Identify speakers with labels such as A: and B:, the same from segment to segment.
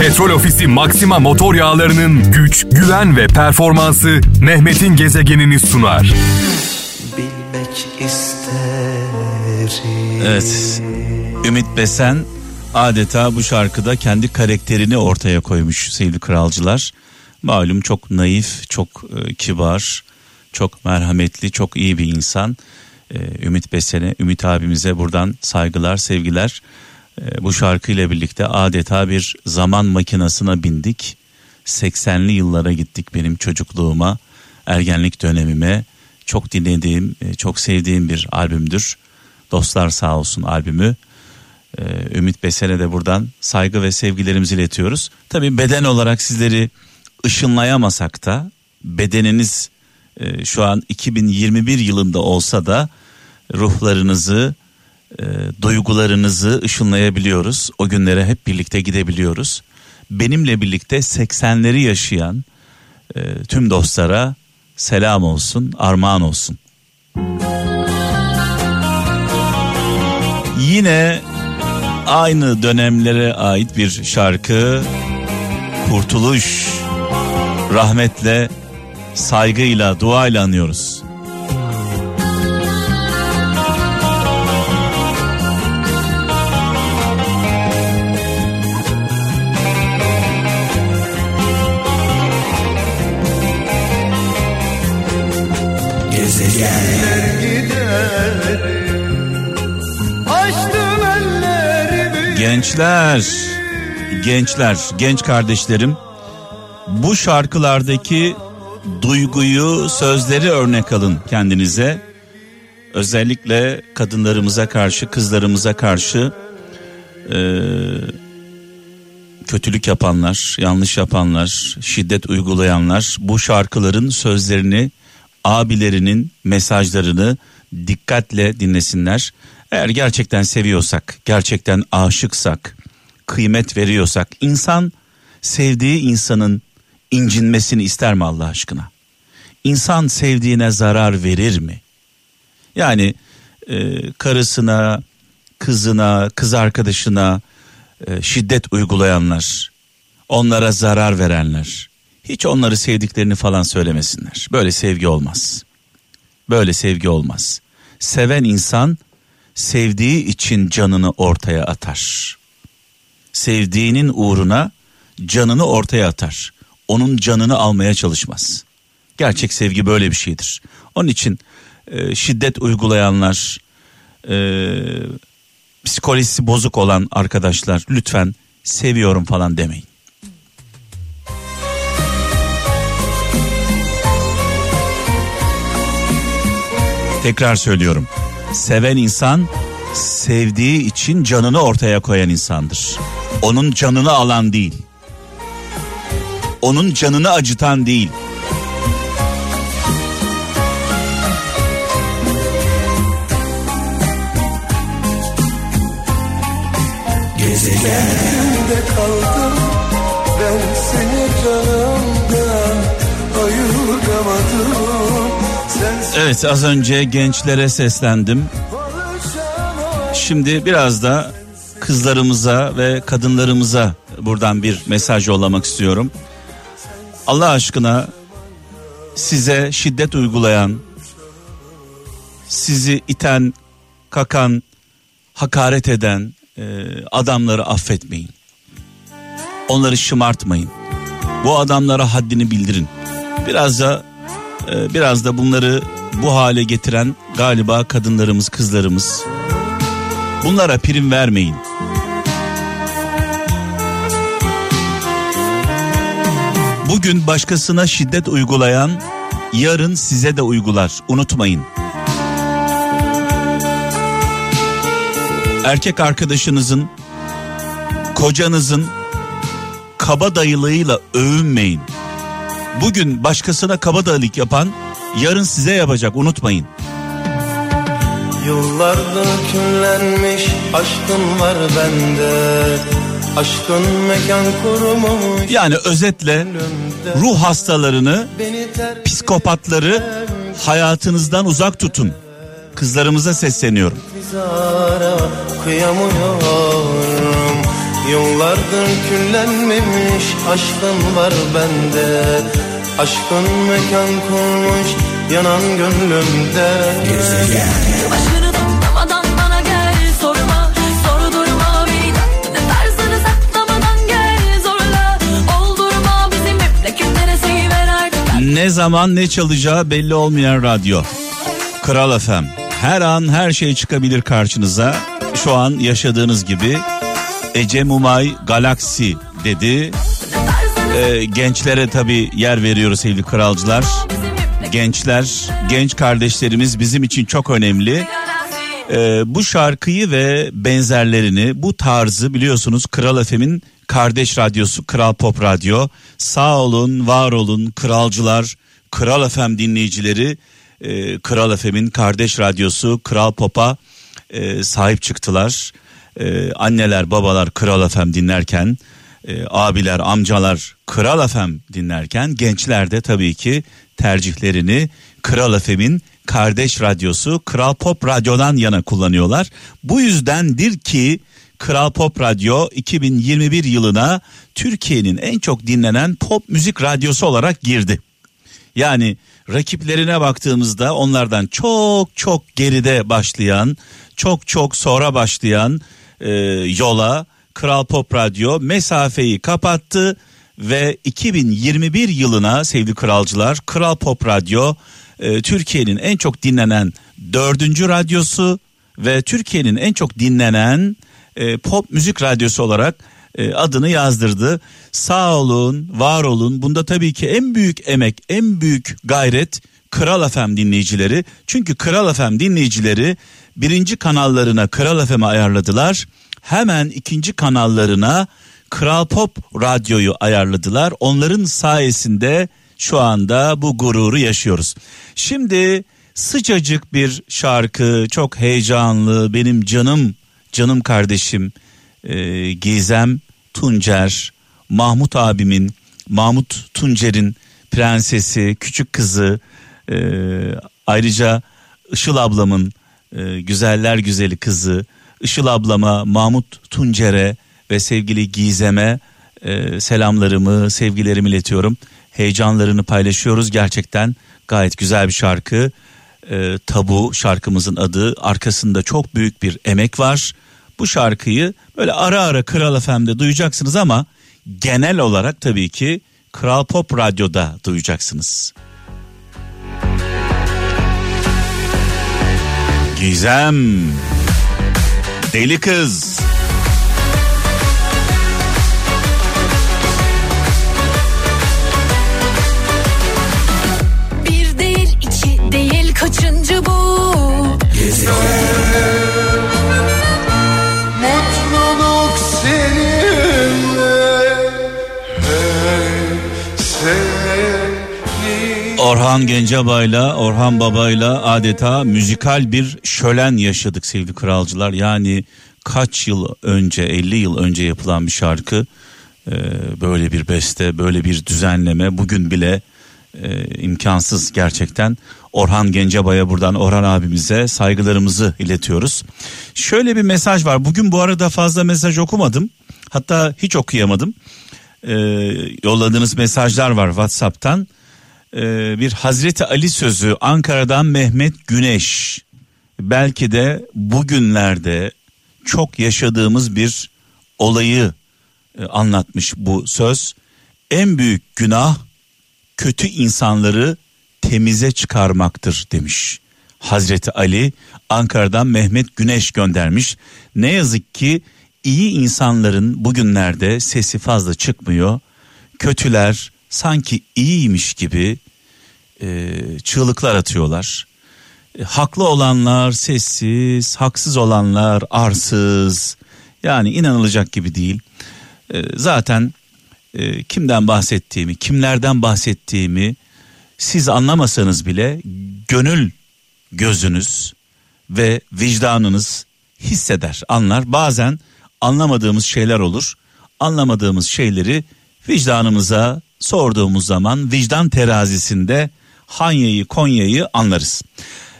A: Petrol Ofisi Maxima motor yağlarının güç, güven ve performansı Mehmet'in gezegenini sunar.
B: Bilmek isterim.
C: Evet. Ümit Besen adeta bu şarkıda kendi karakterini ortaya koymuş sevgili kralcılar. Malum çok naif, çok e, kibar, çok merhametli, çok iyi bir insan. E, Ümit Besen'e, Ümit abimize buradan saygılar, sevgiler. E, bu şarkıyla birlikte adeta bir zaman makinasına bindik. 80'li yıllara gittik benim çocukluğuma, ergenlik dönemime. Çok dinlediğim, e, çok sevdiğim bir albümdür. Dostlar sağ olsun albümü. Ee, Ümit Besen'e de buradan saygı ve sevgilerimizi iletiyoruz. Tabii beden olarak sizleri ışınlayamasak da bedeniniz e, şu an 2021 yılında olsa da ruhlarınızı, e, duygularınızı ışınlayabiliyoruz. O günlere hep birlikte gidebiliyoruz. Benimle birlikte 80'leri yaşayan e, tüm dostlara selam olsun, armağan olsun. Yine aynı dönemlere ait bir şarkı Kurtuluş rahmetle saygıyla duayla anıyoruz.
B: Ellerimi.
C: Gençler, gençler, genç kardeşlerim bu şarkılardaki duyguyu, sözleri örnek alın kendinize. Özellikle kadınlarımıza karşı, kızlarımıza karşı eee, kötülük yapanlar, yanlış yapanlar, şiddet uygulayanlar bu şarkıların sözlerini, abilerinin mesajlarını dikkatle dinlesinler. Eğer gerçekten seviyorsak, gerçekten aşıksak, kıymet veriyorsak, insan sevdiği insanın incinmesini ister mi Allah aşkına? İnsan sevdiğine zarar verir mi? Yani e, karısına, kızına, kız arkadaşına e, şiddet uygulayanlar, onlara zarar verenler, hiç onları sevdiklerini falan söylemesinler. Böyle sevgi olmaz. Böyle sevgi olmaz. Seven insan sevdiği için canını ortaya atar. Sevdiğinin uğruna canını ortaya atar. Onun canını almaya çalışmaz. Gerçek sevgi böyle bir şeydir. Onun için e, şiddet uygulayanlar, e, psikolojisi bozuk olan arkadaşlar lütfen seviyorum falan demeyin. Tekrar söylüyorum. Seven insan sevdiği için canını ortaya koyan insandır. Onun canını alan değil. Onun canını acıtan değil.
B: Gezegeninde
C: Evet az önce gençlere seslendim. Şimdi biraz da kızlarımıza ve kadınlarımıza buradan bir mesaj yollamak istiyorum. Allah aşkına size şiddet uygulayan, sizi iten, kakan, hakaret eden e, adamları affetmeyin. Onları şımartmayın. Bu adamlara haddini bildirin. Biraz da e, biraz da bunları bu hale getiren galiba kadınlarımız, kızlarımız. Bunlara prim vermeyin. Bugün başkasına şiddet uygulayan yarın size de uygular. Unutmayın. Erkek arkadaşınızın, kocanızın kabadayılığıyla övünmeyin. Bugün başkasına kabadayılık yapan yarın size yapacak unutmayın.
B: Yıllardır küllenmiş aşkın var bende. Aşkın mekan kurumuş.
C: Yani özetle ruh hastalarını, psikopatları hayatınızdan uzak tutun. Kızlarımıza sesleniyorum.
B: Yıllardır küllenmemiş aşkın var bende Aşkın mekan kurmuş yanan gönlümde
D: bana gel sorma beni ne tarzını saklamadan gel zorla Oldurma bizim memleket neresi ver artık
C: Ne zaman ne çalacağı belli olmayan radyo. Kral FM. Her an her şey çıkabilir karşınıza. Şu an yaşadığınız gibi Ece Mumay Galaxy dedi. Ee, gençlere tabi yer veriyoruz sevgili kralcılar. Gençler, genç kardeşlerimiz bizim için çok önemli. Ee, bu şarkıyı ve benzerlerini, bu tarzı biliyorsunuz Kral FM'in kardeş radyosu Kral Pop Radyo. Sağ olun, var olun kralcılar, Kral FM dinleyicileri. e, Kral FM'in kardeş radyosu Kral Pop'a e, sahip çıktılar. E, anneler, babalar Kral FM dinlerken, e, abiler, amcalar Kral FM dinlerken, gençler de tabii ki tercihlerini Kral FM'in kardeş radyosu Kral Pop Radyo'dan yana kullanıyorlar. Bu yüzdendir ki Kral Pop Radyo 2021 yılına Türkiye'nin en çok dinlenen pop müzik radyosu olarak girdi. Yani rakiplerine baktığımızda onlardan çok çok geride başlayan, çok çok sonra başlayan e, yola Kral Pop Radyo mesafeyi kapattı ve 2021 yılına sevgili kralcılar Kral Pop Radyo e, Türkiye'nin en çok dinlenen dördüncü radyosu ve Türkiye'nin en çok dinlenen e, pop müzik radyosu olarak e, adını yazdırdı. Sağ olun, var olun. Bunda tabii ki en büyük emek, en büyük gayret Kral FM dinleyicileri. Çünkü Kral FM dinleyicileri birinci kanallarına Kral FM'i ayarladılar. Hemen ikinci kanallarına Kral Pop radyoyu ayarladılar. Onların sayesinde şu anda bu gururu yaşıyoruz. Şimdi sıcacık bir şarkı, çok heyecanlı, benim canım, canım kardeşim e, Gizem Tuncer, Mahmut abimin, Mahmut Tuncer'in prensesi, küçük kızı, e, ayrıca Işıl ablamın e, güzeller güzeli kızı, Işıl ablama, Mahmut Tuncer'e ve sevgili Gizem'e e, selamlarımı, sevgilerimi iletiyorum. Heyecanlarını paylaşıyoruz gerçekten gayet güzel bir şarkı. E, Tabu şarkımızın adı arkasında çok büyük bir emek var. Bu şarkıyı böyle ara ara Kral FM'de duyacaksınız ama genel olarak tabii ki Kral Pop Radyo'da duyacaksınız. Gizem Deli kız Orhan Gencebay'la Orhan Baba'yla adeta müzikal bir şölen yaşadık sevgili kralcılar. Yani kaç yıl önce 50 yıl önce yapılan bir şarkı e, böyle bir beste böyle bir düzenleme bugün bile e, imkansız gerçekten. Orhan Gencebay'a buradan Orhan abimize saygılarımızı iletiyoruz. Şöyle bir mesaj var bugün bu arada fazla mesaj okumadım hatta hiç okuyamadım. E, yolladığınız mesajlar var Whatsapp'tan Ee, bir Hazreti Ali sözü Ankara'dan Mehmet Güneş. Belki de bugünlerde çok yaşadığımız bir olayı e, anlatmış bu söz. En büyük günah kötü insanları temize çıkarmaktır demiş. Hazreti Ali Ankara'dan Mehmet Güneş göndermiş. Ne yazık ki iyi insanların bugünlerde sesi fazla çıkmıyor. Kötüler sanki iyiymiş gibi e, çığlıklar atıyorlar. E, haklı olanlar sessiz, haksız olanlar arsız. Yani inanılacak gibi değil. E, zaten e, kimden bahsettiğimi, kimlerden bahsettiğimi siz anlamasanız bile gönül gözünüz ve vicdanınız hisseder, anlar. Bazen anlamadığımız şeyler olur. Anlamadığımız şeyleri vicdanımıza sorduğumuz zaman vicdan terazisinde Hanya'yı Konya'yı anlarız.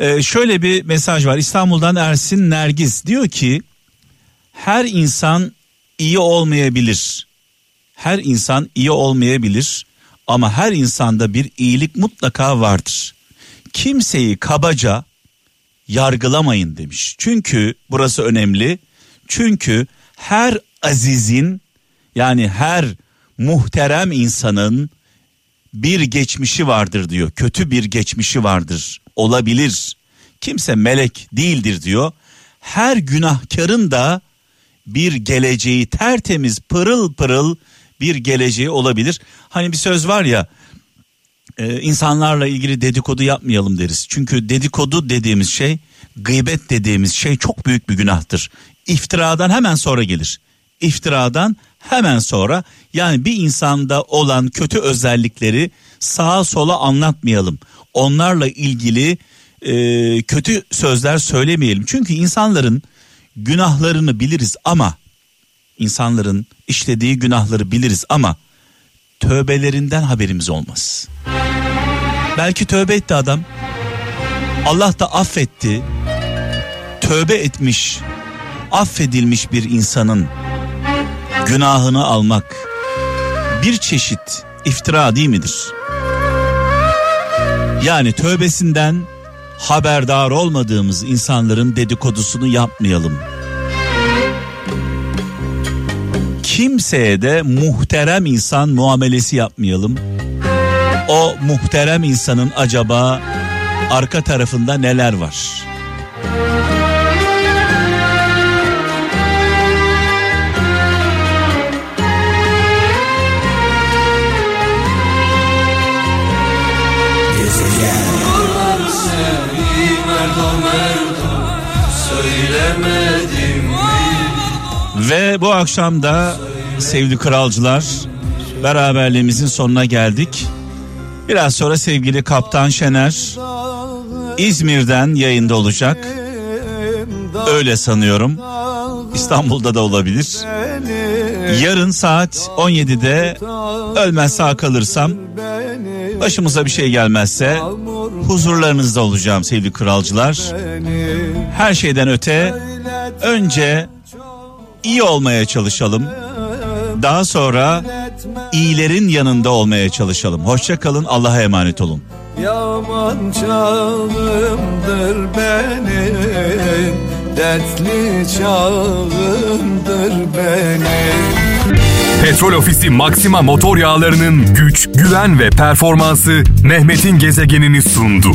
C: Ee, şöyle bir mesaj var İstanbul'dan Ersin Nergiz diyor ki her insan iyi olmayabilir. Her insan iyi olmayabilir ama her insanda bir iyilik mutlaka vardır. Kimseyi kabaca yargılamayın demiş. Çünkü burası önemli. Çünkü her azizin yani her muhterem insanın bir geçmişi vardır diyor. Kötü bir geçmişi vardır. Olabilir. Kimse melek değildir diyor. Her günahkarın da bir geleceği tertemiz pırıl pırıl bir geleceği olabilir. Hani bir söz var ya e, insanlarla ilgili dedikodu yapmayalım deriz. Çünkü dedikodu dediğimiz şey gıybet dediğimiz şey çok büyük bir günahtır. İftiradan hemen sonra gelir. İftiradan hemen sonra yani bir insanda olan kötü özellikleri sağa sola anlatmayalım. Onlarla ilgili e, kötü sözler söylemeyelim. Çünkü insanların günahlarını biliriz ama insanların işlediği günahları biliriz ama tövbelerinden haberimiz olmaz. Belki tövbe etti adam. Allah da affetti. Tövbe etmiş, affedilmiş bir insanın günahını almak bir çeşit iftira değil midir? Yani tövbesinden haberdar olmadığımız insanların dedikodusunu yapmayalım. Kimseye de muhterem insan muamelesi yapmayalım. O muhterem insanın acaba arka tarafında neler var? Akşam da sevgili kralcılar beraberliğimizin sonuna geldik. Biraz sonra sevgili Kaptan Şener İzmir'den yayında olacak. Öyle sanıyorum. İstanbul'da da olabilir. Yarın saat 17'de ölmez sağ kalırsam başımıza bir şey gelmezse huzurlarınızda olacağım sevgili kralcılar. Her şeyden öte önce iyi olmaya çalışalım. Daha sonra iyilerin yanında olmaya çalışalım. Hoşça kalın. Allah'a emanet olun.
B: Yaman çağımdır benim Dertli çağımdır benim
A: Petrol Ofisi Maxima motor yağlarının güç, güven ve performansı Mehmet'in gezegenini sundu.